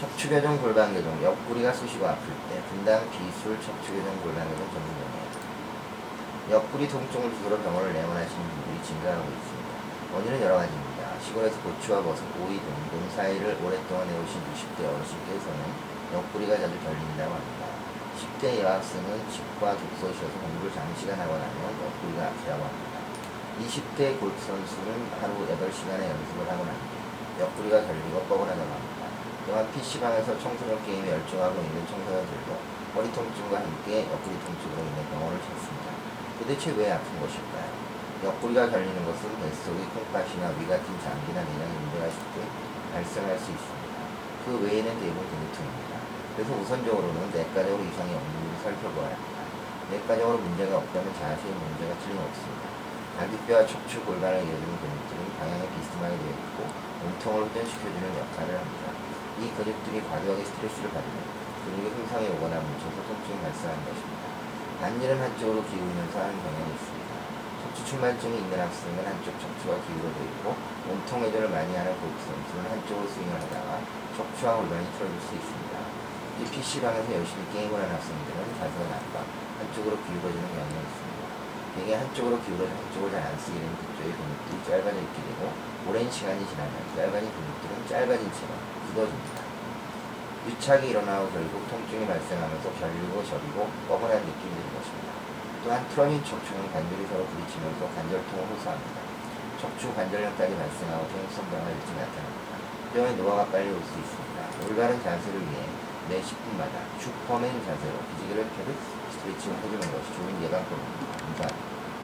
척추교정 골반교정 옆구리가 쑤시고 아플 때 분당 비술 척추교정 골반교정 전문병이에요. 옆구리 통증을 주로 병원을 내원하시는 분들이 증가하고 있습니다. 원인은 여러 가지입니다. 시골에서 고추와 버섯, 오이 등 농사일을 오랫동안 해오신 60대 어르신께서는 옆구리가 자주 결린다고 합니다. 10대 여학생은 치과 독서실에서 공부를 장시간 하고 나면 옆구리가 아프다고 합니다. 20대 골프 선수는 하루 8시간의 연습을 하고 나면 옆구리가 결리고 뻐근하다고 합니다. 또한 PC방에서 청소년 게임에 열중하고 있는 청소년들도 허리 통증과 함께 옆구리 통증으로 인해 병원을 찾습니다. 도대체 왜 아픈 것일까요? 옆구리가 결리는 것은 뱃속의 콩팥이나 위 같은 장기나 내장에 문제가 쉽게 발생할 수 있습니다. 그 외에는 대부분 근육통입니다. 그래서 우선적으로는 내과적으로 이상이 없는지 살펴봐야 합니다. 내과적으로 문제가 없다면 자세히 문제가 틀림없습니다. 갈비뼈와 척추 골반을 이어주는 근육들은 방향이 비스듬하게 되어 있고 몸통을 회전시켜주는 역할을 합니다. 이 근육들이 과도하게 스트레스를 받으면 근육이 손상이 오거나 뭉쳐서 통증이 발생하는 것입니다. 반지는 한쪽으로 기울면서 하는 경향이 있습니다. 척추 충만증이 있는 학생은 한쪽 척추가 기울어져 있고 몸통 회전을 많이 하는 골프 선수는 한쪽으로 스윙을 하다가 척추와 골반이 틀어질 수 있습니다. 이 PC방에서 열심히 게임을 하는 학생들은 자세가 나빠 한쪽으로 기울어지는 경향이 있습니다. 대개 한쪽으로 기울어져 한쪽을 잘 안 쓰게 되는 그쪽의 근육들이 짧아져 있게 되고 오랜 시간이 지나면 짧아진 근육들은 짧아진 채로 굳어집니다. 유착이 일어나고 결국 통증이 발생하면서 결리고 저리고 뻐근한 느낌이 드는 것입니다. 또한 트러민 척추는 관절이 서로 부딪히면서 관절통을 호소합니다. 척추 관절염까지 발생하고 통증성 병을 일찍 나타납니다. 병의 노화가 빨리 올 수 있습니다. 올바른 자세를 위해 매 10분마다 슈퍼맨 자세로 기지개를 펴듯 스트레칭을 해주는 것이 좋은 예방법입니다. 감사합니다.